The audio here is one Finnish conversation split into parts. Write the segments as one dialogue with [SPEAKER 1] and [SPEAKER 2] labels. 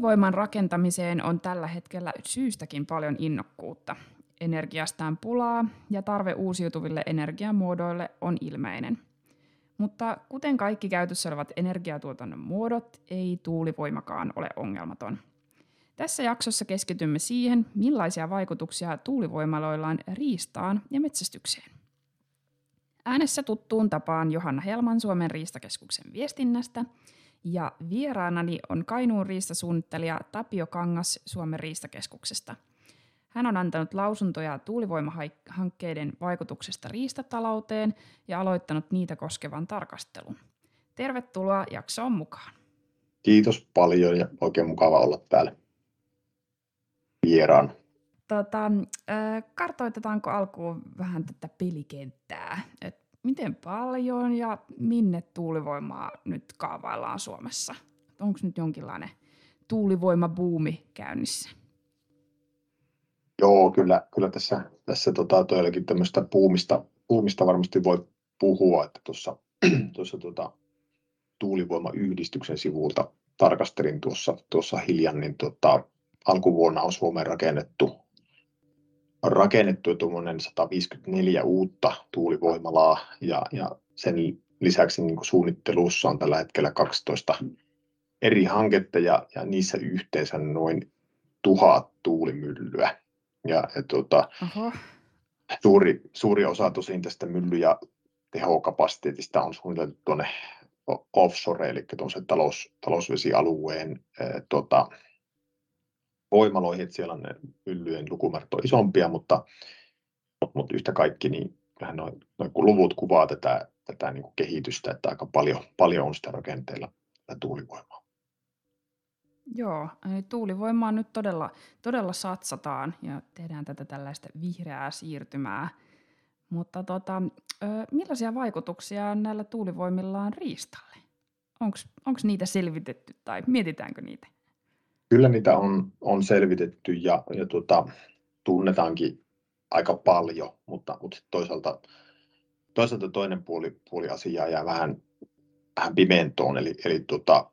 [SPEAKER 1] Tuulivoiman rakentamiseen on tällä hetkellä syystäkin paljon innokkuutta. Energiastaan pulaa ja tarve uusiutuville energiamuodoille on ilmeinen. Mutta kuten kaikki käytössä olevat energiatuotannon muodot, ei tuulivoimakaan ole ongelmaton. Tässä jaksossa keskitymme siihen, millaisia vaikutuksia tuulivoimaloilla on riistaan ja metsästykseen. Äänessä tuttuun tapaan Johanna Helman Suomen riistakeskuksen viestinnästä ja vieraanani on Kainuun riistasuunnittelija Tapio Kangas Suomen riistakeskuksesta. Hän on antanut lausuntoja tuulivoimahankkeiden vaikutuksesta riistatalouteen ja aloittanut niitä koskevan tarkastelun. Tervetuloa jaksoon mukaan.
[SPEAKER 2] Kiitos paljon ja oikein mukava olla täällä vieraan.
[SPEAKER 1] Tota, kartoitetaanko alkuun vähän tätä pelikenttää? Et miten paljon ja minne tuulivoimaa nyt kaavaillaan Suomessa? Onko nyt jonkinlainen tuulivoimabuumi käynnissä?
[SPEAKER 2] Joo, kyllä, kyllä tässä, tässä tota, toillakin tämmöistä buumista, buumista varmasti voi puhua, että tuossa, tuossa tota, tuulivoimayhdistyksen sivulta tarkastelin tuossa, tuossa hiljan, niin tota, alkuvuonna on Suomeen rakennettu, rakennettu tuommoinen 154 uutta tuulivoimalaa ja, ja sen lisäksi niin suunnittelussa on tällä hetkellä 12 eri hanketta ja, ja niissä yhteensä noin tuhat tuulimyllyä. Ja, ja tuota, suuri, suuri osa tosin tästä mylly- ja tehokapasiteetista on suunniteltu tuonne offshore, eli talous, talousvesialueen ää, tuota, voimaloihin, että siellä on ne myllyjen lukumäärät on isompia, mutta, mutta yhtä kaikki, niin kyllähän noin, noin kun luvut kuvaa tätä, tätä niin kuin kehitystä, että aika paljon, paljon on sitä rakenteilla tuulivoimaa.
[SPEAKER 1] Joo, eli tuulivoimaan nyt todella, todella satsataan ja tehdään tätä tällaista vihreää siirtymää. Mutta tota, millaisia vaikutuksia näillä tuulivoimilla on riistalle? Onko niitä selvitetty tai mietitäänkö niitä?
[SPEAKER 2] Kyllä niitä on, on selvitetty ja, ja tuota, tunnetaankin aika paljon, mutta, mutta toisaalta, toisaalta toinen puoli, puoli asiaa jää vähän, vähän pimentoon. Eli, eli tuota,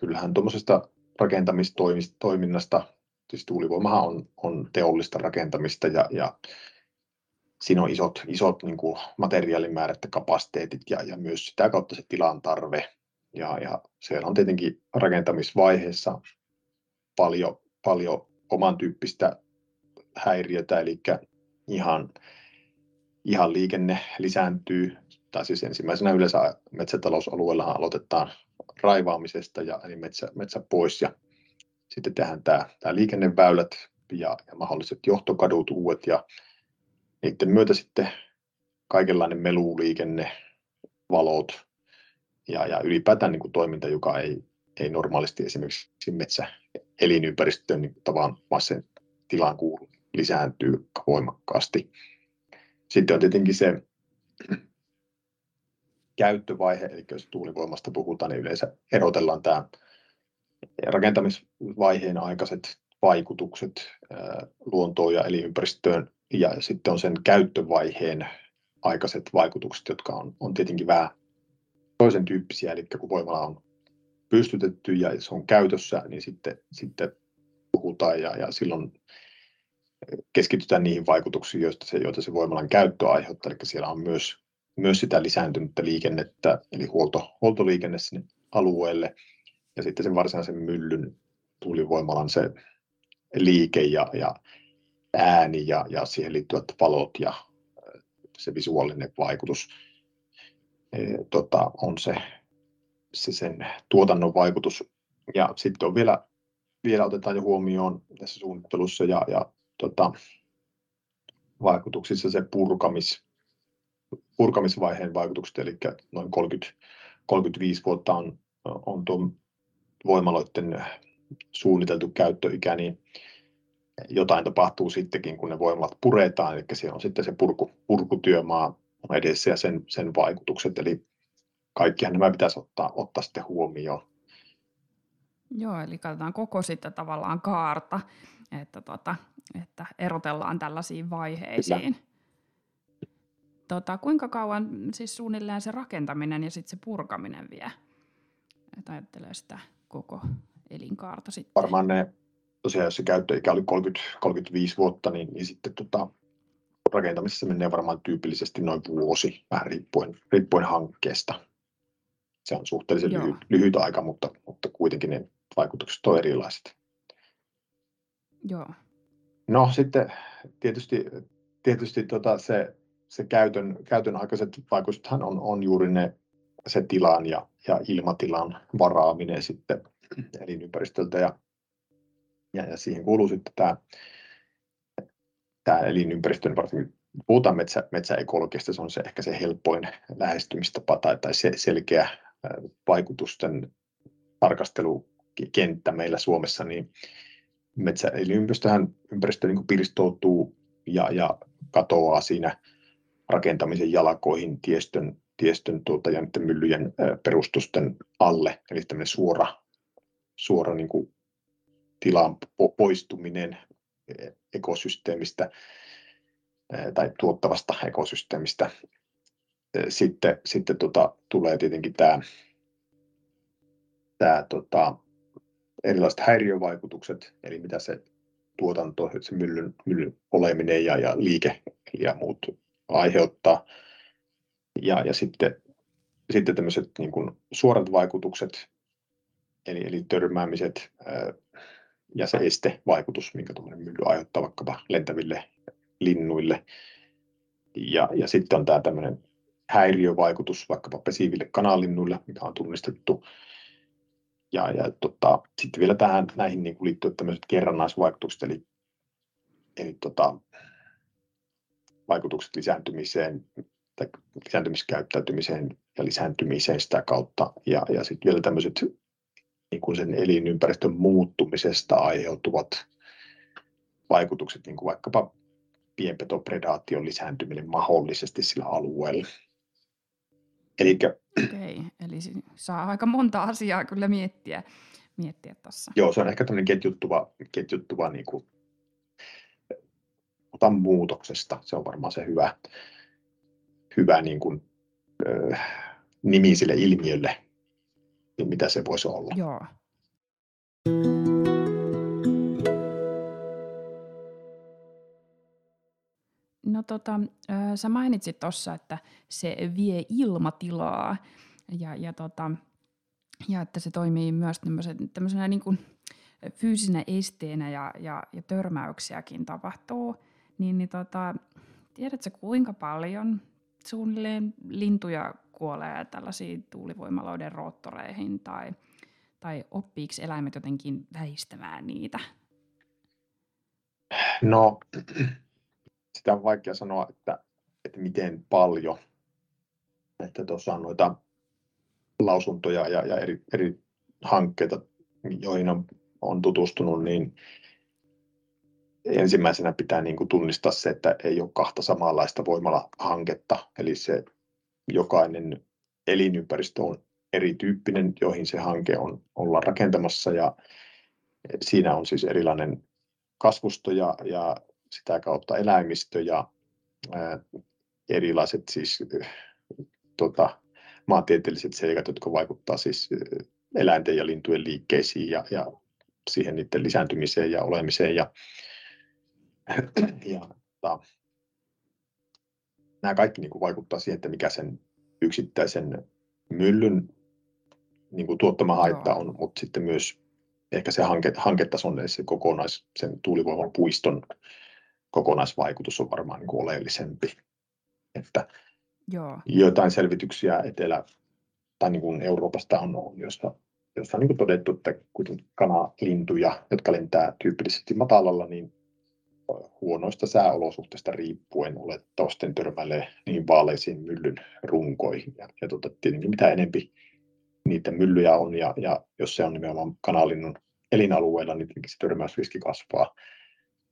[SPEAKER 2] kyllähän tuommoisesta rakentamistoiminnasta, siis tuulivoimahan on, on teollista rakentamista ja, ja siinä on isot, isot niin kuin materiaalimäärät ja kapasiteetit ja, ja myös sitä kautta se tilan tarve ja, ja siellä on tietenkin rakentamisvaiheessa paljon, paljon oman tyyppistä häiriötä, eli ihan, ihan liikenne lisääntyy, tai siis ensimmäisenä yleensä metsätalousalueella aloitetaan raivaamisesta ja eli metsä, metsä pois ja sitten tehdään tämä, tämä liikenneväylät ja, ja mahdolliset johtokadut uudet ja niiden myötä sitten kaikenlainen meluliikenne, valot, ja, ja ylipäätään niin kuin toiminta, joka ei, ei normaalisti esimerkiksi metsä elinympäristöön niin tavan sen tilaan kuulu, lisääntyy voimakkaasti. Sitten on tietenkin se käyttövaihe, eli jos tuulivoimasta puhutaan, niin yleensä erotellaan tämä rakentamisvaiheen aikaiset vaikutukset luontoon ja elinympäristöön, ja sitten on sen käyttövaiheen aikaiset vaikutukset, jotka on, on tietenkin vähän toisen tyyppisiä, eli kun voimala on pystytetty ja se on käytössä, niin sitten, sitten puhutaan ja, ja silloin keskitytään niihin vaikutuksiin, joista se, joita se voimalan käyttö aiheuttaa. Eli siellä on myös, myös sitä lisääntynyttä liikennettä, eli huolto, huoltoliikenne sinne alueelle, ja sitten sen varsinaisen myllyn tuulivoimalan se liike ja, ja ääni ja, ja siihen liittyvät valot ja se visuaalinen vaikutus tota, on se, se sen tuotannon vaikutus. Ja sitten on vielä, vielä otetaan jo huomioon tässä suunnittelussa ja, ja tota, vaikutuksissa se purkamis, purkamisvaiheen vaikutukset, eli noin 30, 35 vuotta on, on tuon voimaloiden suunniteltu käyttöikä, niin jotain tapahtuu sittenkin, kun ne voimalat puretaan, eli siellä on sitten se purku, purkutyömaa edessä ja sen, sen vaikutukset. Eli kaikkihan nämä pitäisi ottaa, ottaa sitten huomioon.
[SPEAKER 1] Joo, eli katsotaan koko sitten tavallaan kaarta, että, tota, että erotellaan tällaisiin vaiheisiin. Tota, kuinka kauan siis suunnilleen se rakentaminen ja sitten se purkaminen vie? Että ajattelee sitä koko elinkaarta sitten?
[SPEAKER 2] Varmaan ne, tosiaan jos se käyttöikä oli 30, 35 vuotta, niin, niin sitten tota, rakentamisessa menee varmaan tyypillisesti noin vuosi, vähän riippuen, riippuen hankkeesta. Se on suhteellisen lyhyt, lyhyt aika, mutta, mutta kuitenkin ne vaikutukset ovat erilaiset.
[SPEAKER 1] Joo.
[SPEAKER 2] No sitten tietysti, tietysti tota se, se käytön, käytön aikaiset vaikutuksethan on, on juuri ne, se tilan ja, ja ilmatilan varaaminen sitten elinympäristöltä ja, ja, ja siihen kuuluu sitten tämä, tämä elinympäristön, varsinkin puhutaan metsä, metsäekologiasta, se on se ehkä se helpoin lähestymistapa tai, tai se selkeä vaikutusten tarkastelukenttä meillä Suomessa, niin metsä, eli ympäristöhän, ympäristö niin pirstoutuu ja, ja katoaa siinä rakentamisen jalkoihin, tiestön, tiestön tuota, ja myllyjen perustusten alle, eli tämmöinen suora, suora niin kuin tilan poistuminen e, ekosysteemistä tai tuottavasta ekosysteemistä. Sitten, sitten tota, tulee tietenkin tämä, tämä tota, erilaiset häiriövaikutukset, eli mitä se tuotanto, se myllyn, myllyn oleminen ja, ja liike ja muut aiheuttaa. Ja, ja sitten, sitten tämmöiset niin kuin suorat vaikutukset, eli, eli törmäämiset ää, ja se estevaikutus, minkä tuommoinen mylly aiheuttaa vaikkapa lentäville linnuille. Ja, ja sitten on tämä tämmöinen häiriövaikutus vaikkapa pesiville kanalinnuille, mikä on tunnistettu ja, ja tota, sitten vielä tähän näihin niin liittyy tämmöiset kerrannaisvaikutukset, eli, eli tota, vaikutukset lisääntymiseen, tai lisääntymiskäyttäytymiseen ja lisääntymiseen sitä kautta. Ja, ja sitten vielä tämmöiset niin kuin sen elinympäristön muuttumisesta aiheutuvat vaikutukset, niin kuin vaikkapa pienpetopredaation lisääntyminen mahdollisesti sillä alueella.
[SPEAKER 1] Elikkä, Okei, eli saa aika monta asiaa kyllä miettiä, miettiä tuossa.
[SPEAKER 2] Joo, se on ehkä tämmöinen ketjuttuva, ketjuttuva niin kuin, otan muutoksesta. Se on varmaan se hyvä, hyvä niin kuin, äh, nimi sille ilmiölle, niin mitä se voisi olla.
[SPEAKER 1] Joo. No tota, sä mainitsit tuossa, että se vie ilmatilaa ja, ja, tota, ja että se toimii myös tämmöisenä niin kuin fyysisenä esteenä ja, ja, ja törmäyksiäkin tapahtuu. Niin, niin tota, tiedätkö kuinka paljon suunnilleen lintuja kuolee tällaisiin tuulivoimaloiden roottoreihin tai, tai oppiiko eläimet jotenkin väistämään niitä?
[SPEAKER 2] No sitä on vaikea sanoa, että, että miten paljon. Että tuossa on noita lausuntoja ja, ja eri, eri hankkeita, joihin on, on tutustunut, niin ensimmäisenä pitää niin kuin tunnistaa se, että ei ole kahta samanlaista voimala-hanketta. Eli se jokainen elinympäristö on erityyppinen, joihin se hanke on, ollaan rakentamassa ja siinä on siis erilainen kasvusto ja, ja sitä kautta eläimistö ja ää, erilaiset siis tota, maantieteelliset seikat, jotka vaikuttavat siis eläinten ja lintujen liikkeisiin ja, ja siihen niiden lisääntymiseen ja olemiseen. Ja, ja tota, nämä kaikki niin kuin vaikuttaa siihen, että mikä sen yksittäisen myllyn niin kuin tuottama haitta on, mutta sitten myös ehkä se hanke, hanketason, se kokonais, sen tuulivoiman puiston kokonaisvaikutus on varmaan niin kuin oleellisempi. Että Joo. jotain selvityksiä etelä tai niin kuin Euroopasta on, jossa, jossa on niin kuin todettu, että kuitenkin kanalintuja, jotka lentää tyypillisesti matalalla, niin huonoista sääolosuhteista riippuen olettavasti törmäilee niin vaaleisiin myllyn runkoihin. Ja, ja tota, tietenkin mitä enempi niitä myllyjä on, ja, ja jos se on nimenomaan kanalinnun elinalueella, niin se törmäysriski kasvaa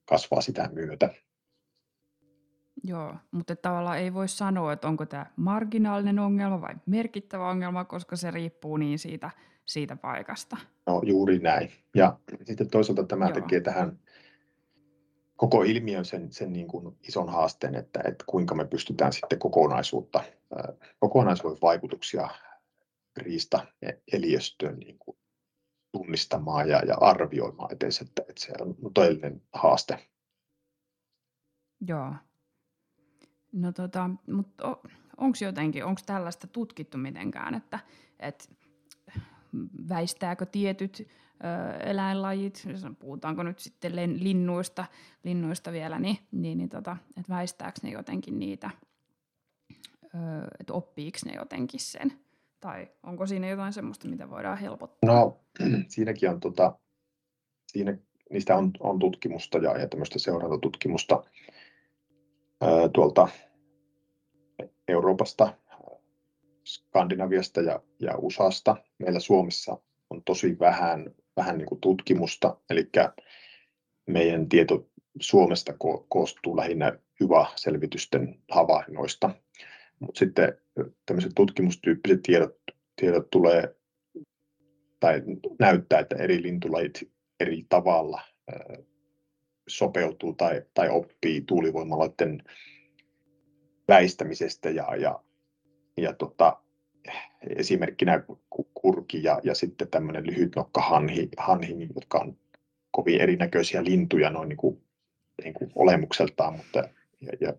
[SPEAKER 2] kasvaa sitä myötä.
[SPEAKER 1] Joo, mutta tavallaan ei voi sanoa, että onko tämä marginaalinen ongelma vai merkittävä ongelma, koska se riippuu niin siitä, siitä paikasta.
[SPEAKER 2] No juuri näin. Ja sitten toisaalta tämä Joo. tekee tähän koko ilmiön sen, sen niin kuin ison haasteen, että, että kuinka me pystytään sitten kokonaisuutta, kokonaisuuden vaikutuksia riista eliöstöön niin kuin tunnistamaan ja, ja arvioimaan edes, että, että se on todellinen haaste.
[SPEAKER 1] Joo. No tota, mutta onko jotenkin, onko tällaista tutkittu mitenkään, että, että väistääkö tietyt eläinlajit, puhutaanko nyt sitten linnuista, linnuista vielä, niin, niin, niin tota, että väistääkö ne jotenkin niitä, että oppiiko ne jotenkin sen, tai onko siinä jotain semmoista, mitä voidaan helpottaa?
[SPEAKER 2] No siinäkin on, tota, siinä, niistä on, on tutkimusta ja, ja tämmöistä seurantatutkimusta ö, tuolta Euroopasta, Skandinaviasta ja, ja USAsta. Meillä Suomessa on tosi vähän, vähän niin kuin tutkimusta, eli meidän tieto Suomesta ko- koostuu lähinnä hyvä selvitysten havainnoista. Mutta sitten tämmöiset tutkimustyyppiset tiedot, tiedot tulee tai näyttää, että eri lintulajit eri tavalla sopeutuu tai, tai oppii tuulivoimaloiden väistämisestä ja, ja, ja tota, esimerkkinä kurki ja, ja sitten tämmöinen lyhytnokka hanhi, jotka on kovin erinäköisiä lintuja noin niin kuin, niin kuin olemukseltaan, mutta ja, ja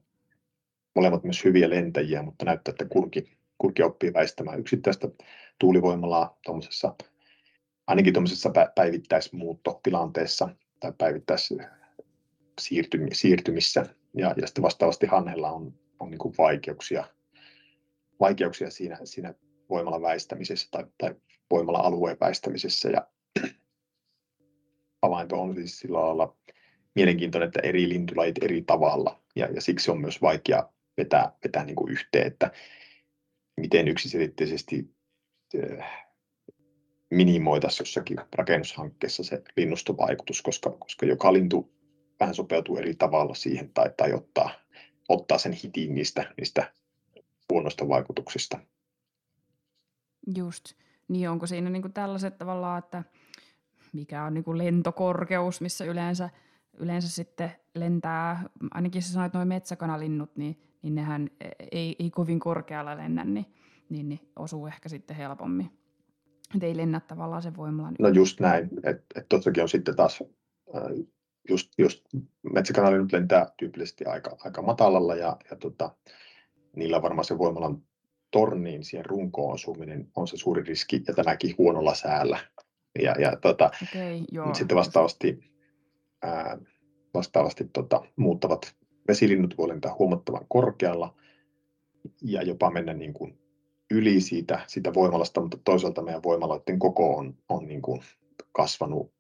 [SPEAKER 2] molemmat myös hyviä lentäjiä, mutta näyttää, että kurki, kurki oppii väistämään yksittäistä tuulivoimalaa tuommoisessa, ainakin tuommoisessa päivittäismuuttotilanteessa tai päivittäis siirtymissä. Ja, ja sitten vastaavasti Hannella on on niin vaikeuksia, vaikeuksia siinä, siinä voimalla väistämisessä tai, tai voimalla alueen väistämisessä. Ja havainto on siis sillä lailla mielenkiintoinen, että eri lintulajit eri tavalla, ja, ja siksi on myös vaikea vetää, vetää niin kuin yhteen, että miten yksiselitteisesti äh, minimoitaisiin jossakin rakennushankkeessa se linnustovaikutus, koska, koska joka lintu vähän sopeutuu eri tavalla siihen tai, tai ottaa ottaa sen hitin niistä, niistä huonoista vaikutuksista.
[SPEAKER 1] Just. Niin onko siinä niinku tällaiset tavallaan, että mikä on niinku lentokorkeus, missä yleensä, yleensä sitten lentää, ainakin sä sanoit noin metsäkanalinnut, niin, niin nehän ei, ei kovin korkealla lennä, niin, niin, niin osuu ehkä sitten helpommin. Että ei lennä tavallaan se voimalla.
[SPEAKER 2] No just näin, että et tuossakin on sitten taas just, just metsäkanali nyt lentää tyypillisesti aika, aika matalalla ja, ja tota, niillä varmaan se voimalan torniin siihen runkoon osuminen on se suuri riski ja tämäkin huonolla säällä. Ja, ja tota, okay, joo. sitten vastaavasti, ää, vastaavasti tota, muuttavat vesilinnut voi lentää huomattavan korkealla ja jopa mennä niin kuin yli siitä, siitä voimalasta, mutta toisaalta meidän voimaloiden koko on, on niin kuin kasvanut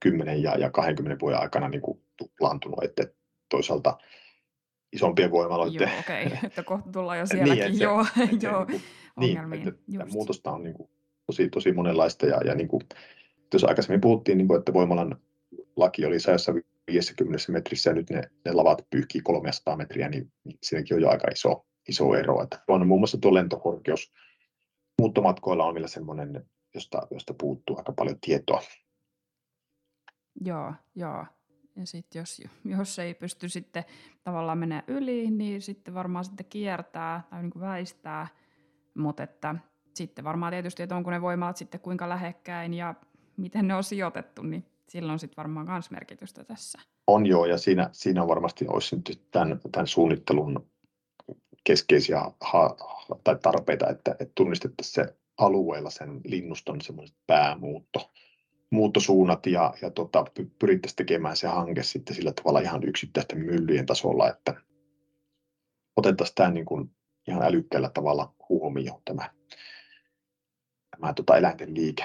[SPEAKER 2] 10 ja, ja 20 vuoden aikana niin kuin tuplaantunut, että toisaalta isompien voimaloiden...
[SPEAKER 1] Joo, okei, okay. että kohta tullaan jo sielläkin, niin, joo, joo,
[SPEAKER 2] niin, ongelmiin. Niin, että muutosta on niin kuin, tosi, tosi monenlaista, ja, ja niin kuin, jos aikaisemmin puhuttiin, niin kuin, että voimalan laki oli 150 metrissä, ja nyt ne, ne lavat pyyhkii 300 metriä, niin, niin siinäkin on jo aika iso, iso ero. Että on muun muassa tuo lentokorkeus muuttomatkoilla on vielä semmoinen, josta, josta puuttuu aika paljon tietoa.
[SPEAKER 1] Joo, joo. Ja sitten jos, jos ei pysty sitten tavallaan mennä yli, niin sitten varmaan sitten kiertää tai niin kuin väistää. Mutta että sitten varmaan tietysti, että onko ne voimalat sitten kuinka lähekkäin ja miten ne on sijoitettu, niin silloin sitten varmaan myös merkitystä tässä.
[SPEAKER 2] On joo, ja siinä, siinä varmasti olisi nyt tämän, tämän suunnittelun keskeisiä ha- tai tarpeita, että, että tunnistettaisiin se alueella sen linnuston semmoiset päämuutto muuttosuunnat ja, ja tota, pyrittäisiin tekemään se hanke sitten sillä tavalla ihan yksittäisten myllyjen tasolla, että otettaisiin tämä niin kuin ihan älykkäällä tavalla huomioon tämä, tämä tota eläinten liike.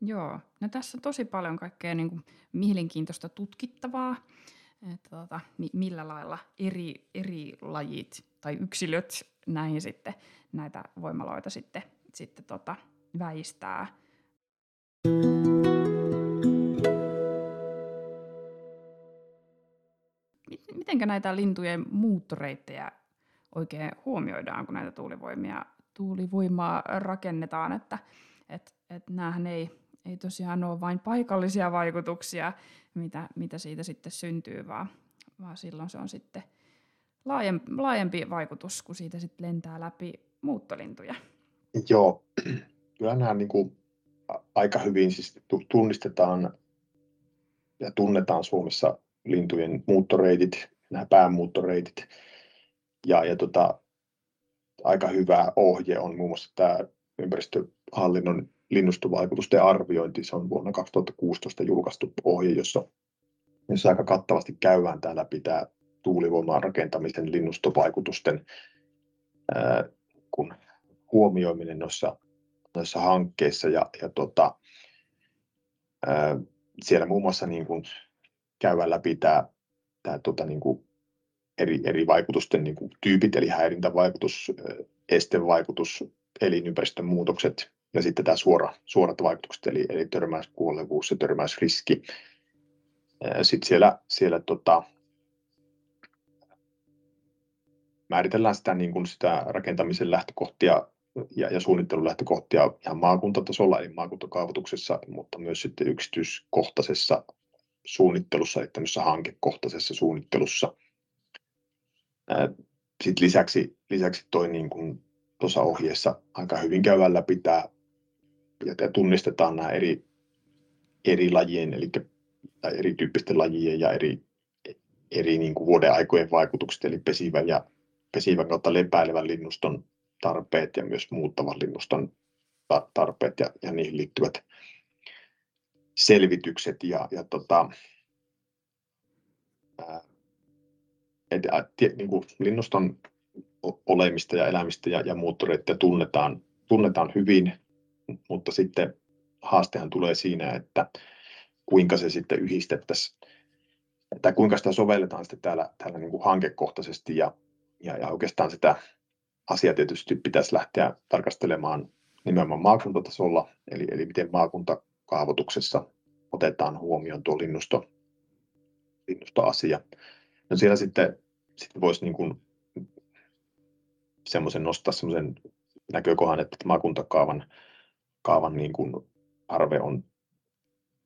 [SPEAKER 1] Joo, no tässä on tosi paljon kaikkea niin kuin mielenkiintoista tutkittavaa, että tota, millä lailla eri, eri lajit tai yksilöt näihin sitten näitä voimaloita sitten, sitten tota, väistää – Miten näitä lintujen muuttoreittejä oikein huomioidaan, kun näitä tuulivoimia, tuulivoimaa rakennetaan, että et, et näähän ei, ei tosiaan ole vain paikallisia vaikutuksia, mitä, mitä siitä sitten syntyy, vaan, vaan silloin se on sitten laajempi, laajempi vaikutus, kun siitä sitten lentää läpi muuttolintuja.
[SPEAKER 2] Joo, kyllä nämä niin kuin aika hyvin siis tunnistetaan ja tunnetaan Suomessa lintujen muuttoreitit, nämä päämuuttoreitit. Ja, ja tota, aika hyvä ohje on muun muassa tämä ympäristöhallinnon linnustovaikutusten arviointi. Se on vuonna 2016 julkaistu ohje, jossa, jossa aika kattavasti käydään täällä pitää tuulivoiman rakentamisen linnustovaikutusten ää, kun huomioiminen noissa, noissa hankkeissa. Ja, ja tota, ää, siellä muun muassa niin kuin käydään läpi tämä, tämä tota, niin kuin eri, eri vaikutusten niin kuin tyypit, eli häirintävaikutus, estevaikutus, elinympäristön muutokset ja sitten tämä suora, suorat vaikutukset, eli, eli törmäyskuolevuus ja törmäysriski. Sitten siellä, siellä tota, määritellään sitä, niin kuin sitä rakentamisen lähtökohtia ja, ja suunnittelun lähtökohtia ihan maakuntatasolla, eli maakuntakaavoituksessa, mutta myös sitten yksityiskohtaisessa suunnittelussa, eli tämmöisessä hankekohtaisessa suunnittelussa. Sitten lisäksi, lisäksi toi niin kuin tuossa ohjeessa aika hyvin käydään läpi tämä ja tunnistetaan nämä eri, eri lajien, eli tai erityyppisten lajien ja eri, eri niin kuin vuoden aikojen vaikutukset, eli pesivän ja pesivän kautta lepäilevän linnuston tarpeet ja myös muuttavan linnuston tarpeet ja, ja niihin liittyvät selvitykset ja, ja tota, ää, et, et, niin kuin linnuston olemista ja elämistä ja, ja muuttoreita tunnetaan, tunnetaan hyvin, mutta sitten haastehan tulee siinä, että kuinka se sitten yhdistettäisiin, tai kuinka sitä sovelletaan sitten täällä, täällä niin kuin hankekohtaisesti ja, ja, ja oikeastaan sitä asiaa tietysti pitäisi lähteä tarkastelemaan nimenomaan maakuntatasolla, eli, eli miten maakuntakaavoituksessa otetaan huomioon tuo linnusto, linnustoasia. No siellä sitten, sitten voisi niin kuin semmoisen nostaa semmoisen näkökohan, että maakuntakaavan kaavan niin kuin arve on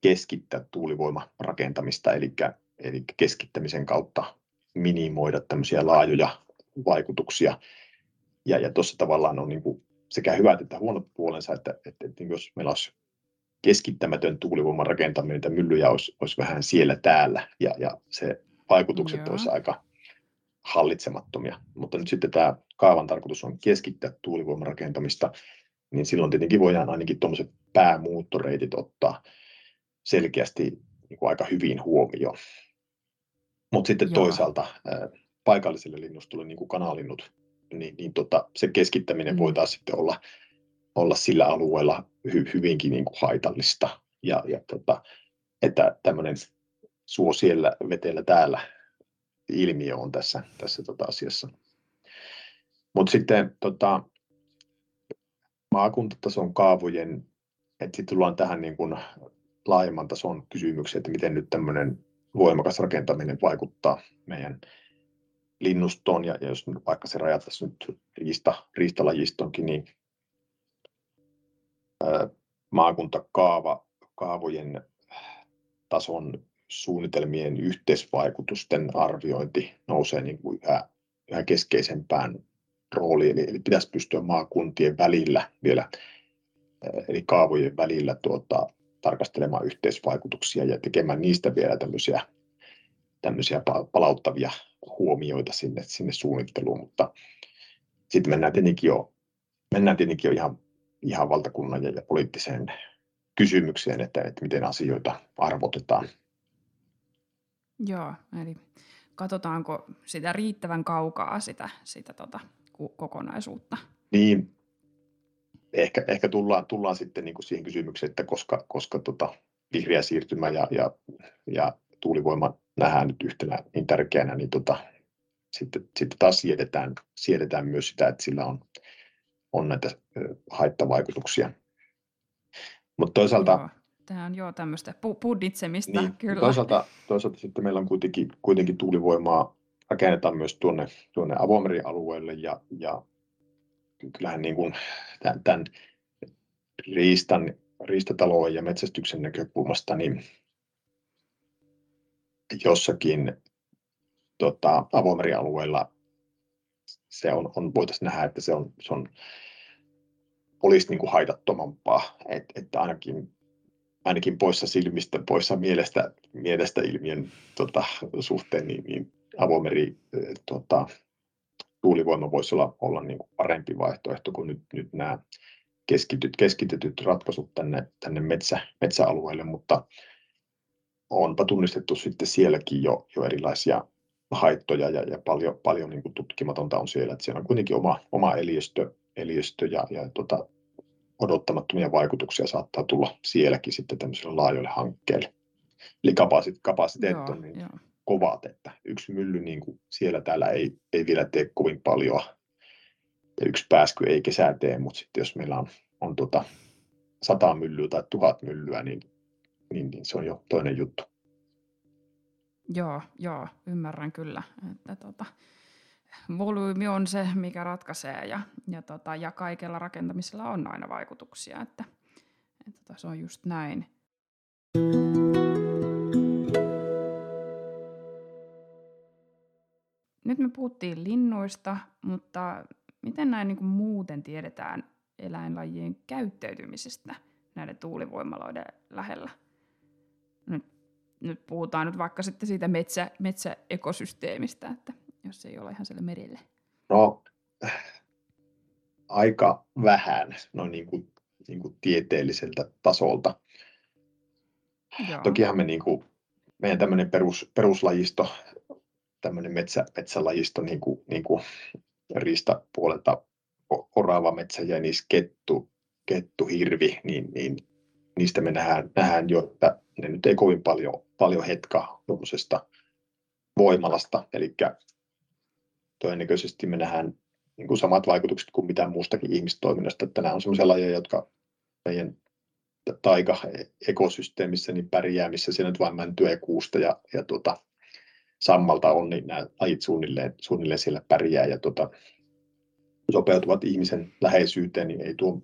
[SPEAKER 2] keskittää tuulivoimarakentamista, eli, eli keskittämisen kautta minimoida tämmöisiä laajoja vaikutuksia. Ja, ja tuossa tavallaan on niin kuin sekä hyvät että huonot puolensa, että, että, että jos meillä olisi keskittämätön tuulivoiman rakentaminen, että myllyjä olisi, olisi vähän siellä täällä, ja, ja se vaikutukset Joo. olisi aika hallitsemattomia. Mutta nyt sitten tämä kaavan tarkoitus on keskittää tuulivoiman rakentamista, niin silloin tietenkin voidaan ainakin tuommoiset päämuuttoreitit ottaa selkeästi niin kuin aika hyvin huomioon. Mutta sitten Joo. toisaalta paikalliselle linnustolle, niin kuin kanalinnut, niin, niin tota, se keskittäminen mm. voi taas sitten olla, olla sillä alueella hy, hyvinkin niin kuin haitallista. Ja, ja tota, että tämmöinen suo siellä, vetellä täällä ilmiö on tässä, tässä tota asiassa. Mutta sitten tota, maakuntatason kaavojen, että sitten tullaan tähän niin kuin laajemman tason kysymykseen, että miten nyt tämmöinen voimakas rakentaminen vaikuttaa meidän linnustoon, ja, jos vaikka se rajattaisiin nyt riista, riistalajistonkin, niin ää, maakuntakaava, kaavojen tason suunnitelmien yhteisvaikutusten arviointi nousee niin kuin yhä, yhä keskeisempään rooliin, eli, eli pitäisi pystyä maakuntien välillä vielä, eli kaavojen välillä tuota, tarkastelemaan yhteisvaikutuksia ja tekemään niistä vielä tämmöisiä, tämmöisiä palauttavia huomioita sinne, sinne suunnitteluun, mutta sitten mennään tietenkin jo, mennään tietenkin jo ihan, ihan valtakunnan ja, poliittiseen kysymykseen, että, että miten asioita arvotetaan.
[SPEAKER 1] Joo, eli katsotaanko sitä riittävän kaukaa sitä, sitä tota, kokonaisuutta.
[SPEAKER 2] Niin, ehkä, ehkä tullaan, tullaan sitten niin kuin siihen kysymykseen, että koska, koska tota, vihreä siirtymä ja, ja, ja tuulivoima nähdään nyt yhtenä niin tärkeänä, niin tota, sitten, sitten taas siedetään, siedetään myös sitä, että sillä on, on näitä haittavaikutuksia. Mutta toisaalta... Joo,
[SPEAKER 1] tämä on jo tämmöistä pudditsemista, niin, kyllä.
[SPEAKER 2] Toisaalta, toisaalta sitten meillä on kuitenkin, kuitenkin tuulivoimaa rakennetaan myös tuonne, tuonne avomerialueelle ja, ja kyllähän niin kuin tämän, tämän riistan, riistatalouden ja metsästyksen näkökulmasta niin jossakin tota, avomerialueella se on, on voitaisiin nähdä, että se on, se on olisi niin kuin haitattomampaa, Et, että ainakin, ainakin poissa silmistä, poissa mielestä, mielestä ilmiön tota, suhteen, niin, niin avomeri tota, tuulivoima voisi olla, olla niin kuin parempi vaihtoehto kuin nyt, nyt nämä keskityt, keskitetyt ratkaisut tänne, tänne metsä, metsäalueelle, mutta onpa tunnistettu sitten sielläkin jo, jo erilaisia haittoja ja, ja paljon, paljon niin kuin tutkimatonta on siellä, että siellä on kuitenkin oma, oma eliöstö, eliöstö ja, ja tota, odottamattomia vaikutuksia saattaa tulla sielläkin sitten tämmöisille laajoille hankkeille. Eli kapasiteetti on niin joo. kovat, että yksi mylly niin kuin siellä täällä ei, ei vielä tee kovin paljon ja yksi pääsky ei kesää tee, mutta sitten jos meillä on, on tota sata myllyä tai tuhat myllyä, niin, niin, niin se on jo toinen juttu.
[SPEAKER 1] Joo, joo, ymmärrän kyllä, että tota, volyymi on se, mikä ratkaisee ja, ja, tota, ja kaikella rakentamisella on aina vaikutuksia, että, että tota, se on just näin. Nyt me puhuttiin linnuista, mutta miten näin niin muuten tiedetään eläinlajien käyttäytymisestä näiden tuulivoimaloiden lähellä? Nyt, puhutaan nyt vaikka sitten siitä metsä, metsäekosysteemistä, että jos ei ole ihan siellä merille.
[SPEAKER 2] No, aika vähän no niin kuin, niin kuin tieteelliseltä tasolta. Joo. Tokihan me niin kuin, meidän tämmöinen perus, peruslajisto, tämmöinen metsä, metsälajisto niin kuin, niin kuin riistapuolelta orava, metsäjänis, kettu, kettu, hirvi, niin, niin niistä me nähdään, nähdään jo, että ne nyt ei kovin paljon, paljon hetka tuommoisesta voimalasta, eli todennäköisesti me nähdään niin kuin samat vaikutukset kuin mitään muustakin ihmistoiminnasta, että nämä on sellaisia lajeja, jotka meidän taika-ekosysteemissä niin pärjää, missä siellä nyt vain mäntyä ja kuusta ja, ja tuota, sammalta on, niin nämä lajit suunnilleen, suunnilleen siellä pärjää ja tuota, sopeutuvat ihmisen läheisyyteen, niin ei tuo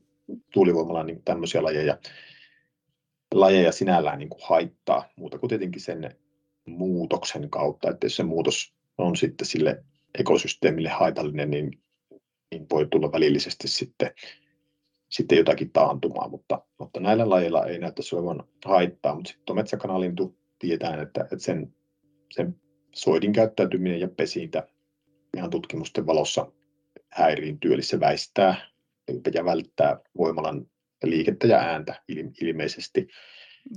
[SPEAKER 2] tuulivoimalla niin tämmöisiä lajeja, lajeja sinällään niin kuin haittaa, muuta kuin tietenkin sen muutoksen kautta, että jos se muutos on sitten sille ekosysteemille haitallinen, niin, niin voi tulla välillisesti sitten, sitten jotakin taantumaa, mutta, mutta näillä lajeilla ei näyttäisi olevan haittaa, mutta sitten metsäkanalintu tietää, että, että sen, sen soidin käyttäytyminen ja pesintä ihan tutkimusten valossa häiriintyy, eli se väistää ja välttää voimalan liikettä ja ääntä ilmeisesti.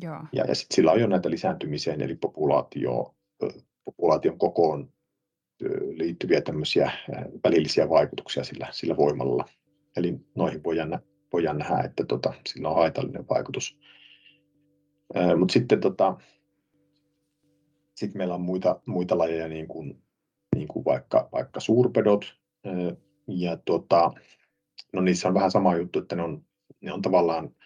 [SPEAKER 2] Joo. Ja, ja sitten sillä on jo näitä lisääntymiseen, eli populaatio, populaation kokoon liittyviä tämmöisiä välillisiä vaikutuksia sillä, sillä voimalla. Eli noihin voidaan, voidaan nähdä, että tota, sillä on haitallinen vaikutus. Mutta sitten tota, sit meillä on muita, muita lajeja, niin kuin, niin kuin vaikka, vaikka suurpedot. Ja tota, no niissä on vähän sama juttu, että ne on, ne on tavallaan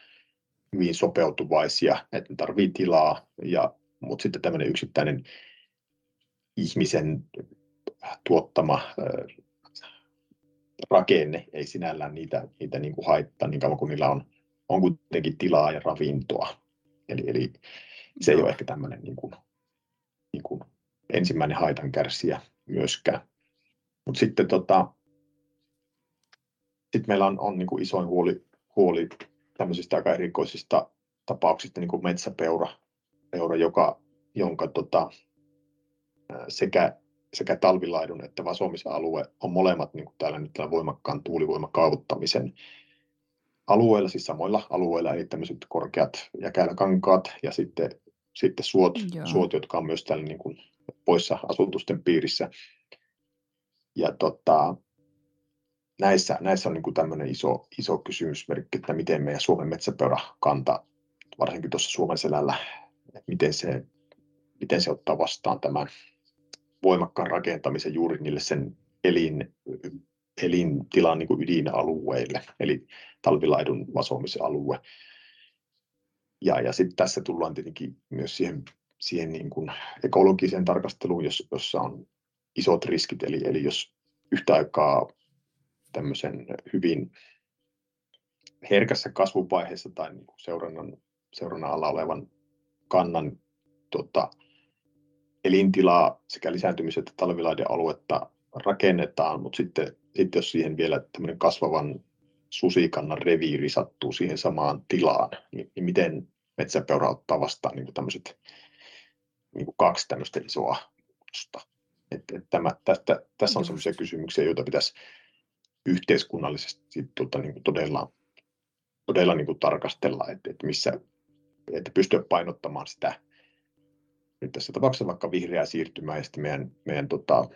[SPEAKER 2] hyvin sopeutuvaisia, että ne tarvii tilaa, ja, mutta sitten tämmöinen yksittäinen ihmisen tuottama rakenne ei sinällään niitä, niitä niin kuin haittaa niin kauan kuin niillä on, on kuitenkin tilaa ja ravintoa. Eli, eli se ei ole ehkä tämmöinen niin kuin, niin kuin ensimmäinen haitan kärsijä myöskään. Mutta sitten tota, sit meillä on, on niin kuin isoin huoli, huoli tämmöisistä aika erikoisista tapauksista, niin kuin metsäpeura, peura, joka, jonka tota, sekä sekä talvilaidun että vasomisalue on molemmat niin kuin täällä nyt tällä voimakkaan tuulivoimakaavuttamisen alueella, siis samoilla alueilla, eli tämmöiset korkeat jäkäläkankaat ja sitten, sitten suot, suot, jotka on myös täällä niin kuin poissa asutusten piirissä. Ja tota, näissä, näissä on niin kuin tämmöinen iso, iso kysymysmerkki, että miten meidän Suomen metsäpeura kanta, varsinkin tuossa Suomen selällä, että miten se, miten se ottaa vastaan tämän voimakkaan rakentamisen juuri niille sen elin, elintilan niin kuin ydinalueille, eli talvilaidun vasomisalue. Ja, ja sitten tässä tullaan tietenkin myös siihen, siihen niin kuin ekologiseen tarkasteluun, jos, jossa on isot riskit, eli, eli jos yhtä aikaa tämmöisen hyvin herkässä kasvuvaiheessa tai niin kuin seurannan, seurannan alla olevan kannan tota, elintilaa sekä lisääntymis- että talvilaiden aluetta rakennetaan, mutta sitten, sitten jos siihen vielä tämmöinen kasvavan susikannan reviiri sattuu siihen samaan tilaan, niin, niin miten metsäpeura ottaa vastaan niin tämmöiset niin kaksi tämmöistä isoa muutosta. Et, et tämä, tästä, tässä on sellaisia kysymyksiä, joita pitäisi yhteiskunnallisesti tuota, niin kuin todella, todella niin kuin tarkastella, että, että missä, että pystyä painottamaan sitä, nyt tässä tapauksessa vaikka vihreää siirtymää ja sitten meidän, meidän tota,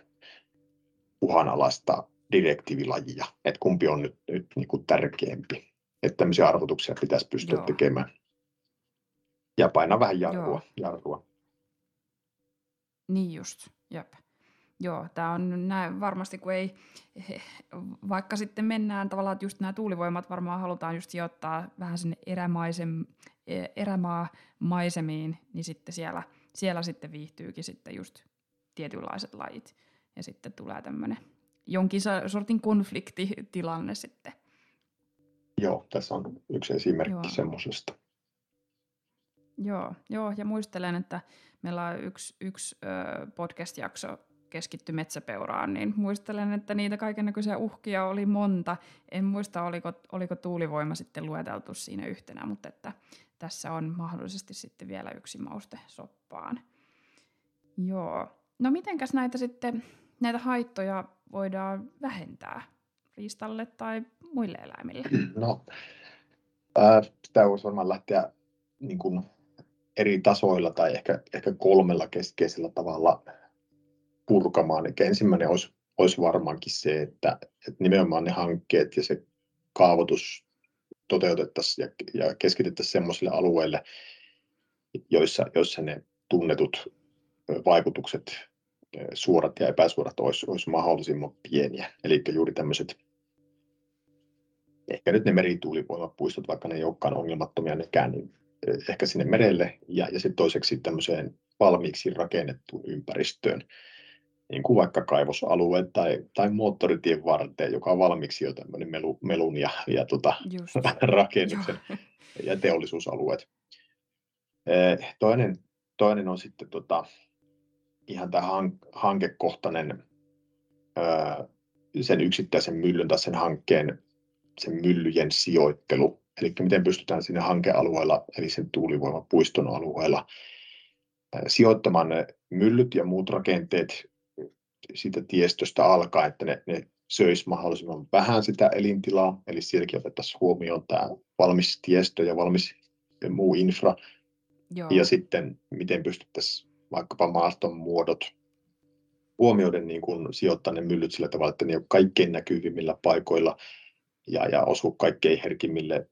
[SPEAKER 2] uhanalaista direktiivilajia, että kumpi on nyt, nyt niin kuin tärkeämpi. Että tämmöisiä arvotuksia pitäisi pystyä Joo. tekemään. Ja painaa vähän jarrua. jarrua.
[SPEAKER 1] Niin just, jep. Joo, tämä on näin, varmasti, kun ei, vaikka sitten mennään tavallaan, että just nämä tuulivoimat varmaan halutaan just sijoittaa vähän sinne erämaisem, e, erämaa-maisemiin, niin sitten siellä, siellä sitten viihtyykin sitten just tietynlaiset lajit. Ja sitten tulee tämmöinen jonkin sortin konfliktitilanne sitten.
[SPEAKER 2] Joo, tässä on yksi esimerkki Joo. semmoisesta.
[SPEAKER 1] Joo, joo, ja muistelen, että meillä on yksi, yksi ö, podcast-jakso keskitty metsäpeuraan, niin muistelen, että niitä kaikenlaisia uhkia oli monta. En muista, oliko, oliko tuulivoima sitten lueteltu siinä yhtenä, mutta että tässä on mahdollisesti sitten vielä yksi mauste soppaan. Joo. No mitenkäs näitä sitten, näitä haittoja voidaan vähentää riistalle tai muille eläimille?
[SPEAKER 2] No, äh, sitä voisi varmaan lähteä niin kuin eri tasoilla tai ehkä, ehkä kolmella keskeisellä tavalla purkamaan. Eli ensimmäinen olisi, olisi varmaankin se, että, että nimenomaan ne hankkeet ja se kaavoitus toteutettaisiin ja, ja keskitettäisiin sellaisille alueille, joissa, joissa ne tunnetut vaikutukset, suorat ja epäsuorat, olisi, olisi mahdollisimman pieniä. Eli juuri tämmöiset, ehkä nyt ne merituulivoimapuistot, vaikka ne ei olekaan ongelmattomia nekään, niin ehkä sinne merelle ja, ja sitten toiseksi tämmöiseen valmiiksi rakennettuun ympäristöön, niin kuin vaikka kaivosalue tai, tai moottoritien varteen, joka on valmiiksi jo tämmöinen melu, melun ja, ja tota, rakennuksen ja teollisuusalueet. Toinen, toinen on sitten tota, ihan tämä hankekohtainen sen yksittäisen myllyn tai sen hankkeen, sen myllyjen sijoittelu. Eli miten pystytään siinä hankealueella, eli sen tuulivoimapuiston alueella, sijoittamaan ne myllyt ja muut rakenteet siitä tiestöstä alkaa, että ne, ne söisi mahdollisimman vähän sitä elintilaa, eli sielläkin otettaisiin huomioon tämä valmis tiestö ja valmis ja muu infra, Joo. ja sitten miten pystyttäisiin vaikkapa maaston muodot huomioiden niin kuin sijoittaa ne myllyt sillä tavalla, että ne on kaikkein näkyvimmillä paikoilla ja, ja osuu kaikkein herkimmille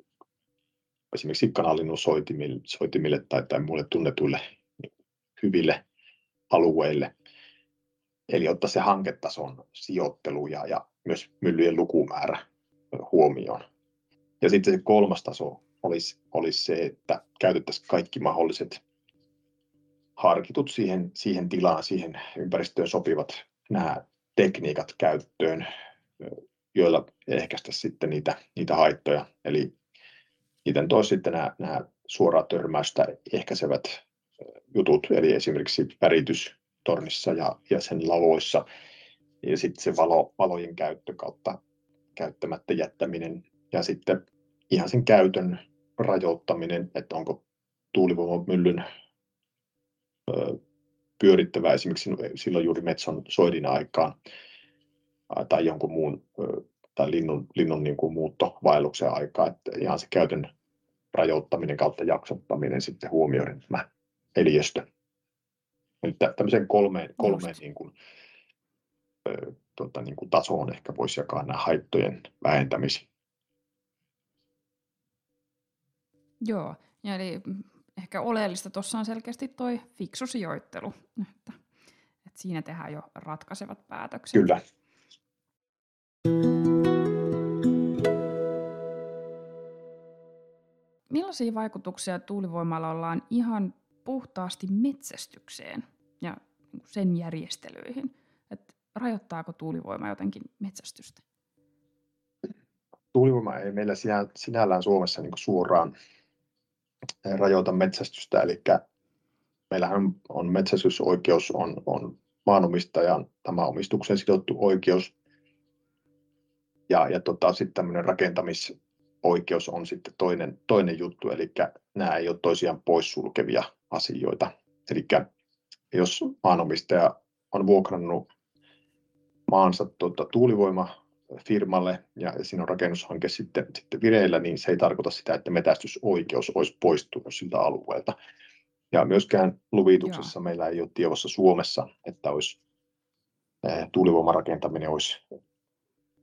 [SPEAKER 2] esimerkiksi kanalinnun soitimille, soitimille tai, tai muille tunnetuille hyville alueille. Eli ottaa se hanketason sijoittelu ja, ja myös myllyjen lukumäärä huomioon. Ja sitten se kolmas taso olisi, olisi se, että käytettäisiin kaikki mahdolliset harkitut siihen, siihen tilaan, siihen ympäristöön sopivat nämä tekniikat käyttöön, joilla ehkäistä sitten niitä, niitä haittoja. Eli niitä toisi sitten nämä, nämä suoraa törmäystä ehkäisevät jutut, eli esimerkiksi väritys tornissa ja, ja sen lavoissa. Ja sitten se valo, valojen käyttö kautta käyttämättä jättäminen ja sitten ihan sen käytön rajoittaminen, että onko tuulivoimamyllyn pyörittävä esimerkiksi silloin juuri metson soidin aikaan tai jonkun muun tai linnun, linnun niin kuin muuttovaelluksen aikaa, että ihan se käytön rajoittaminen kautta jaksottaminen sitten huomioiden tämä eliöstö. Eli tämmöisen kolmeen, kolmeen niin kuin, ö, tota, niin kuin tasoon ehkä voisi jakaa nämä haittojen vähentämisiä.
[SPEAKER 1] Joo, ja eli ehkä oleellista tuossa on selkeästi tuo fiksu sijoittelu, että, että siinä tehdään jo ratkaisevat päätökset.
[SPEAKER 2] Kyllä.
[SPEAKER 1] Millaisia vaikutuksia tuulivoimalla ollaan ihan puhtaasti metsästykseen ja sen järjestelyihin? Et rajoittaako tuulivoima jotenkin metsästystä?
[SPEAKER 2] Tuulivoima ei meillä sinällään Suomessa niin suoraan rajoita metsästystä, eli meillähän on metsästysoikeus, on, on maanomistajan tämä omistukseen sidottu oikeus, Ja, ja tota, sitten tämmöinen rakentamisoikeus on sitten toinen, toinen juttu, eli nämä ei ole toisiaan poissulkevia asioita. Eli jos maanomistaja on vuokrannut maansa tuota, tuulivoimafirmalle ja siinä on rakennushanke sitten, sitten vireillä, niin se ei tarkoita sitä, että metästysoikeus olisi poistunut siltä alueelta. Ja myöskään luvituksessa Joo. meillä ei ole tiedossa Suomessa, että olisi tuulivoimarakentaminen olisi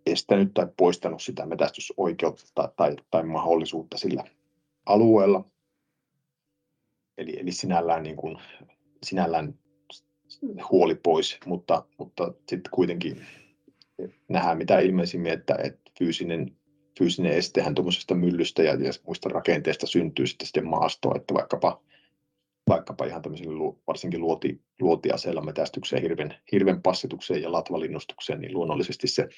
[SPEAKER 2] estänyt tai poistanut sitä metästysoikeutta tai, tai mahdollisuutta sillä alueella. Eli, eli sinällään, niin kuin, sinällään huoli pois, mutta, mutta sitten kuitenkin nähdään mitä ilmeisimmin, että, että fyysinen, fyysinen estehän tuommoisesta myllystä ja, ja muista rakenteesta syntyy sitten, sitten maastoa, että vaikkapa, vaikkapa ihan tämmöisille varsinkin luoti, luotiaseilla metästykseen, hirven, hirven passitukseen ja latvalinnustukseen, niin luonnollisesti se,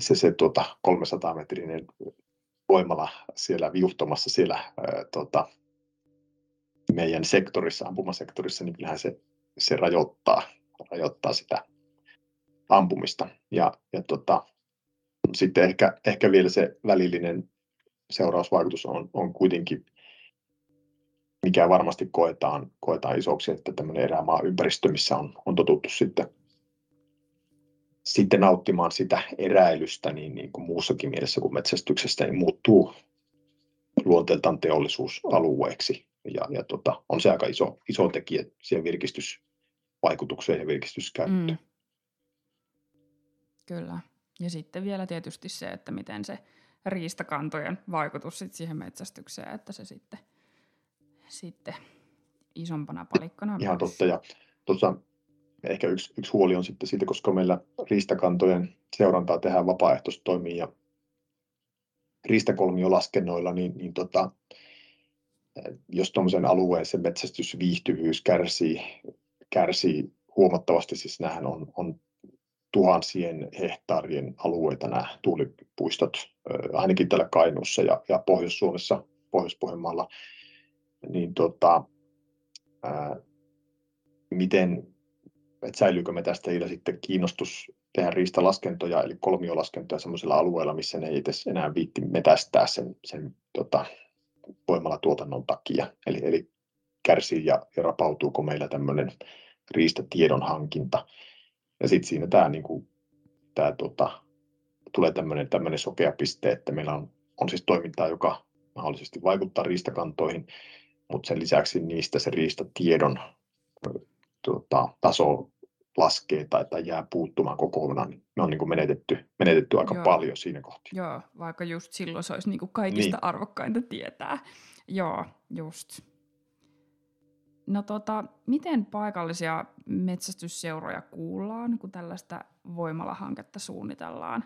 [SPEAKER 2] se, se tuota 300 metrinen voimala siellä viuhtomassa siellä ää, tuota, meidän sektorissa, ampumasektorissa, niin kyllähän se, se rajoittaa, rajoittaa sitä ampumista. Ja, ja tota, sitten ehkä, ehkä vielä se välillinen seurausvaikutus on, on kuitenkin, mikä varmasti koetaan, koetaan isoksi, että tämmöinen erämaa ympäristö, missä on, on totuttu sitten, sitten nauttimaan sitä eräilystä niin, niin kuin muussakin mielessä kuin metsästyksestä, niin muuttuu luonteeltaan teollisuusalueeksi. Ja, ja tota, on se aika iso, iso tekijä siihen virkistysvaikutukseen ja virkistyskäyttöön. Mm.
[SPEAKER 1] Kyllä. Ja sitten vielä tietysti se, että miten se riistakantojen vaikutus sit siihen metsästykseen, että se sitten, sitten isompana palikkana.
[SPEAKER 2] Ihan totta. Ja tuossa ehkä yksi, yksi huoli on sitten siitä, koska meillä riistakantojen seurantaa tehdään vapaaehtoistoimiin ja riistakolmiolaskennoilla, niin, niin tota, jos tuommoisen alueen se metsästysviihtyvyys kärsii, kärsii huomattavasti, siis nämähän on, on tuhansien hehtaarien alueita nämä tuulipuistot, ainakin täällä Kainuussa ja, ja Pohjois-Suomessa, Pohjois-Pohjanmaalla, niin tota, ää, miten, että säilyykö me tästä sitten kiinnostus tehdä riistalaskentoja, eli kolmiolaskentoja sellaisilla alueilla, missä ne ei edes enää viitti metästää sen, sen tota, voimalatuotannon takia. Eli, eli kärsii ja, ja rapautuuko meillä tämmöinen riistatiedon hankinta. Ja sitten siinä tämä niinku, tää, tota, tulee tämmöinen tämmöinen sokea piste, että meillä on, on siis toimintaa, joka mahdollisesti vaikuttaa riistakantoihin, mutta sen lisäksi niistä se riistatiedon tota, taso laskee tai, tai jää puuttumaan kokonaan, niin me on niin kuin menetetty, menetetty aika Joo. paljon siinä kohtaa.
[SPEAKER 1] Joo, vaikka just silloin se olisi niin kuin kaikista niin. arvokkainta tietää. Joo, just. No tota, miten paikallisia metsästysseuroja kuullaan, kun tällaista voimalahanketta suunnitellaan?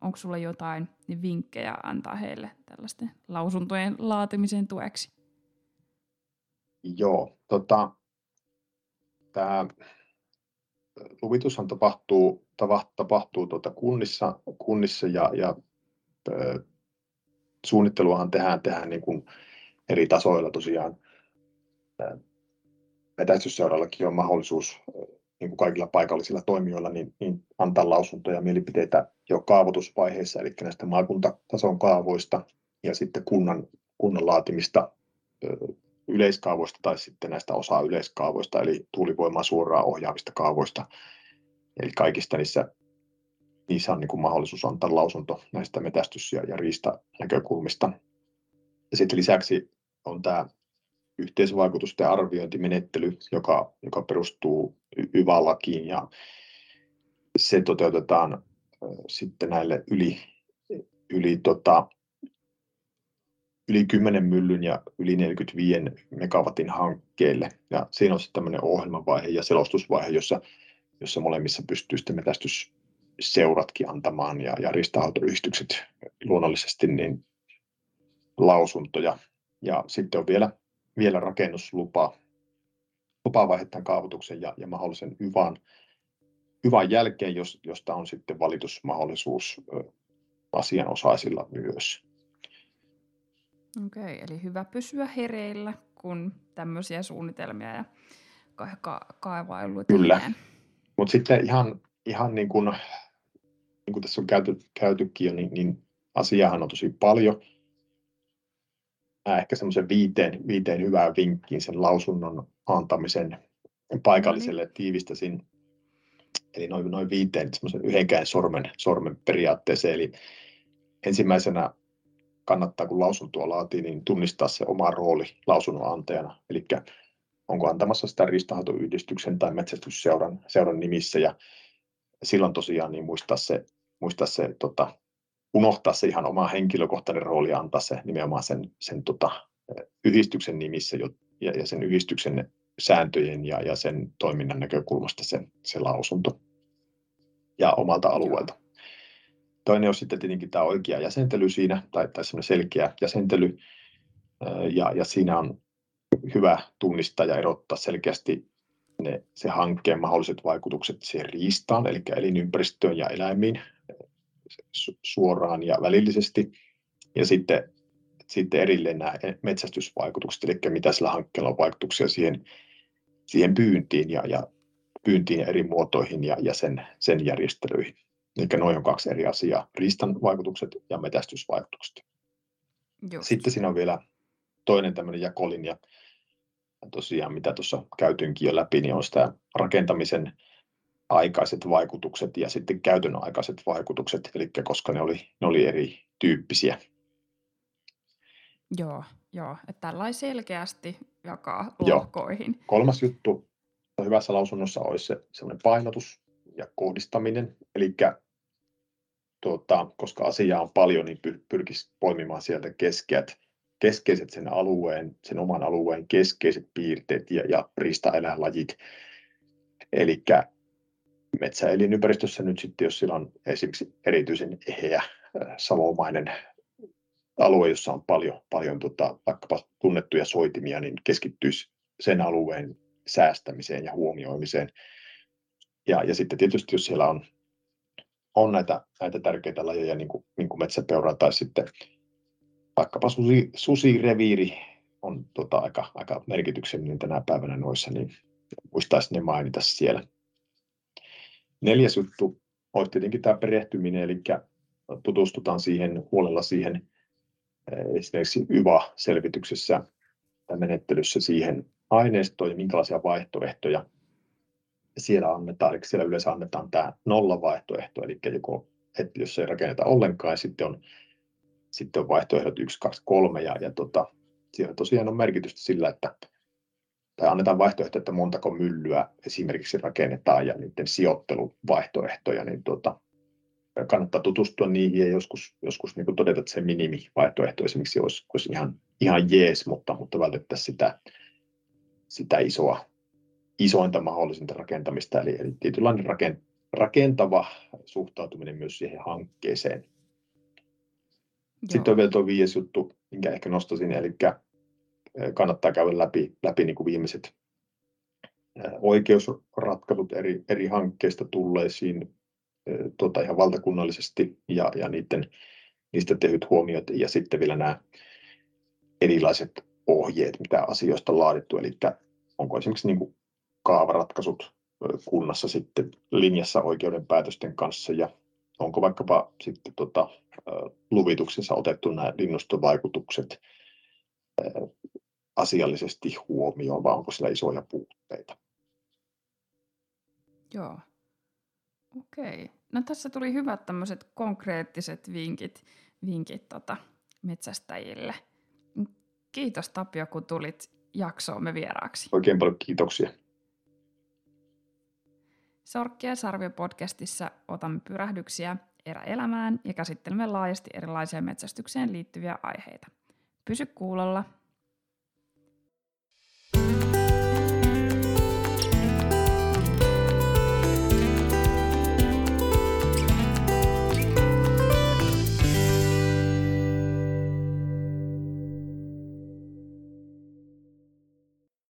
[SPEAKER 1] onko sulla jotain vinkkejä antaa heille tällaisten lausuntojen laatimisen tueksi?
[SPEAKER 2] Joo, tota, tämä luvitushan tapahtuu, tapahtuu tuota kunnissa, kunnissa ja, ja ö, suunnitteluahan tehdään, tehdään niin kuin eri tasoilla tosiaan. Metästysseurallakin on mahdollisuus niin kuin kaikilla paikallisilla toimijoilla niin, niin antaa lausuntoja ja mielipiteitä jo kaavoitusvaiheessa, eli näistä maakuntatason kaavoista ja sitten kunnan, kunnan laatimista yleiskaavoista tai sitten näistä osa yleiskaavoista, eli tuulivoimaa suoraan ohjaavista kaavoista. Eli kaikista niissä, niissä on niin kuin mahdollisuus antaa lausunto näistä metästys- ja, ja riista-näkökulmista. Ja sitten lisäksi on tämä yhteisvaikutusten arviointimenettely, joka, joka perustuu YVA-lakiin ja se toteutetaan sitten näille yli, yli tota, yli 10 myllyn ja yli 45 megawatin hankkeelle. Ja siinä on sitten tämmöinen ohjelmavaihe ja selostusvaihe, jossa, jossa molemmissa pystyy sitten metästysseuratkin antamaan ja, ja ristaautoyhdistykset luonnollisesti niin lausuntoja. Ja sitten on vielä, vielä rakennuslupa, lupavaihe tämän kaavoituksen ja, ja mahdollisen YVAn, YVAn jälkeen, jos, josta on sitten valitusmahdollisuus asianosaisilla myös.
[SPEAKER 1] Okei, eli hyvä pysyä hereillä, kun tämmöisiä suunnitelmia ja ka- ka- kaivailuita
[SPEAKER 2] Kyllä, mutta sitten ihan, ihan niin kuin niin kuin tässä on käyty, käytykin jo, niin, niin asiahan on tosi paljon. Mä ehkä semmoisen viiteen, viiteen hyvää vinkkiin sen lausunnon antamisen paikalliselle no niin. tiivistäsin. Eli noin, noin viiteen semmoisen yhdenkään sormen, sormen periaatteeseen. Eli ensimmäisenä kannattaa, kun lausuntoa laatii, niin tunnistaa se oma rooli lausunnon antajana. Eli onko antamassa sitä riistanhoitoyhdistyksen tai metsästysseuran seuran nimissä. Ja silloin tosiaan niin muistaa se, muistaa se tota, unohtaa se ihan oma henkilökohtainen rooli ja antaa se nimenomaan sen, sen tota, yhdistyksen nimissä ja, ja sen yhdistyksen sääntöjen ja, ja sen toiminnan näkökulmasta se, se lausunto ja omalta alueelta. Toinen on sitten tietenkin tämä oikea jäsentely siinä, tai, tai selkeä jäsentely, ja, ja siinä on hyvä tunnistaa ja erottaa selkeästi ne, se hankkeen mahdolliset vaikutukset siihen riistaan, eli elinympäristöön ja eläimiin suoraan ja välillisesti. Ja sitten, sitten erilleen nämä metsästysvaikutukset, eli mitä sillä hankkeella on vaikutuksia siihen, siihen pyyntiin ja, ja pyyntiin ja eri muotoihin ja, ja sen, sen järjestelyihin. Eli noin on kaksi eri asiaa, riistan vaikutukset ja metästysvaikutukset. Just. Sitten siinä on vielä toinen tämmöinen jakolinja, tosiaan mitä tuossa käytyinkin jo läpi, niin on sitä rakentamisen aikaiset vaikutukset ja sitten käytön aikaiset vaikutukset, eli koska ne oli, ne oli erityyppisiä.
[SPEAKER 1] Joo, joo. että tällä selkeästi jakaa lohkoihin.
[SPEAKER 2] Joo. Kolmas juttu hyvässä lausunnossa olisi se sellainen painotus ja kohdistaminen, eli tuota, koska asiaa on paljon, niin pyr- pyrkisi poimimaan sieltä keskeät, keskeiset sen alueen, sen oman alueen keskeiset piirteet ja, ja riistaeläinlajit. Eli metsäelinympäristössä nyt sitten, jos sillä on esimerkiksi erityisen eheä salomainen alue, jossa on paljon, paljon tota, vaikkapa tunnettuja soitimia, niin keskittyisi sen alueen säästämiseen ja huomioimiseen. Ja, ja sitten tietysti, jos siellä on, on näitä, näitä tärkeitä lajeja, niin kuin, niin kuin metsäpeura tai sitten vaikkapa susi, susireviiri on tota, aika, aika merkityksellinen tänä päivänä noissa, niin muistaisi ne mainita siellä. Neljäs juttu olisi tietenkin tämä perehtyminen, eli tutustutaan siihen huolella siihen eh, esimerkiksi YVA-selvityksessä tai menettelyssä siihen aineistoon ja minkälaisia vaihtoehtoja siellä annetaan. Siellä yleensä annetaan tämä nollavaihtoehto, eli joko, että jos ei rakenneta ollenkaan, sitten on, sitten on vaihtoehdot 1, 2, 3, ja, ja tota, siellä tosiaan on merkitystä sillä, että tai annetaan vaihtoehto, että montako myllyä esimerkiksi rakennetaan ja niiden sijoitteluvaihtoehtoja, niin tuota, kannattaa tutustua niihin ja joskus, joskus niin todeta, että se minimivaihtoehto esimerkiksi olisi, olisi ihan, ihan jees, mutta, mutta vältettäisiin sitä, sitä isoa, isointa mahdollisinta rakentamista, eli, eli tietynlainen rakent, rakentava suhtautuminen myös siihen hankkeeseen. Joo. Sitten on vielä tuo viides juttu, minkä ehkä nostaisin, eli kannattaa käydä läpi, läpi niin kuin viimeiset oikeusratkaisut eri, eri hankkeista tulleisiin tuota, ihan valtakunnallisesti ja, ja niiden, niistä tehdyt huomiot ja sitten vielä nämä erilaiset ohjeet, mitä asioista on laadittu, eli onko esimerkiksi niin kuin kaavaratkaisut kunnassa sitten linjassa oikeuden päätösten kanssa ja onko vaikkapa sitten tota, luvituksessa otettu nämä linnustovaikutukset asiallisesti huomioon, vai onko sillä isoja puutteita?
[SPEAKER 1] Joo. Okei. Okay. No tässä tuli hyvät tämmöiset konkreettiset vinkit, vinkit tota, metsästäjille. Kiitos Tapio, kun tulit jaksoomme vieraaksi.
[SPEAKER 2] Oikein paljon kiitoksia.
[SPEAKER 1] Sorkki ja Sarvio podcastissa otamme pyrähdyksiä eräelämään ja käsittelemme laajasti erilaisia metsästykseen liittyviä aiheita. Pysy kuulolla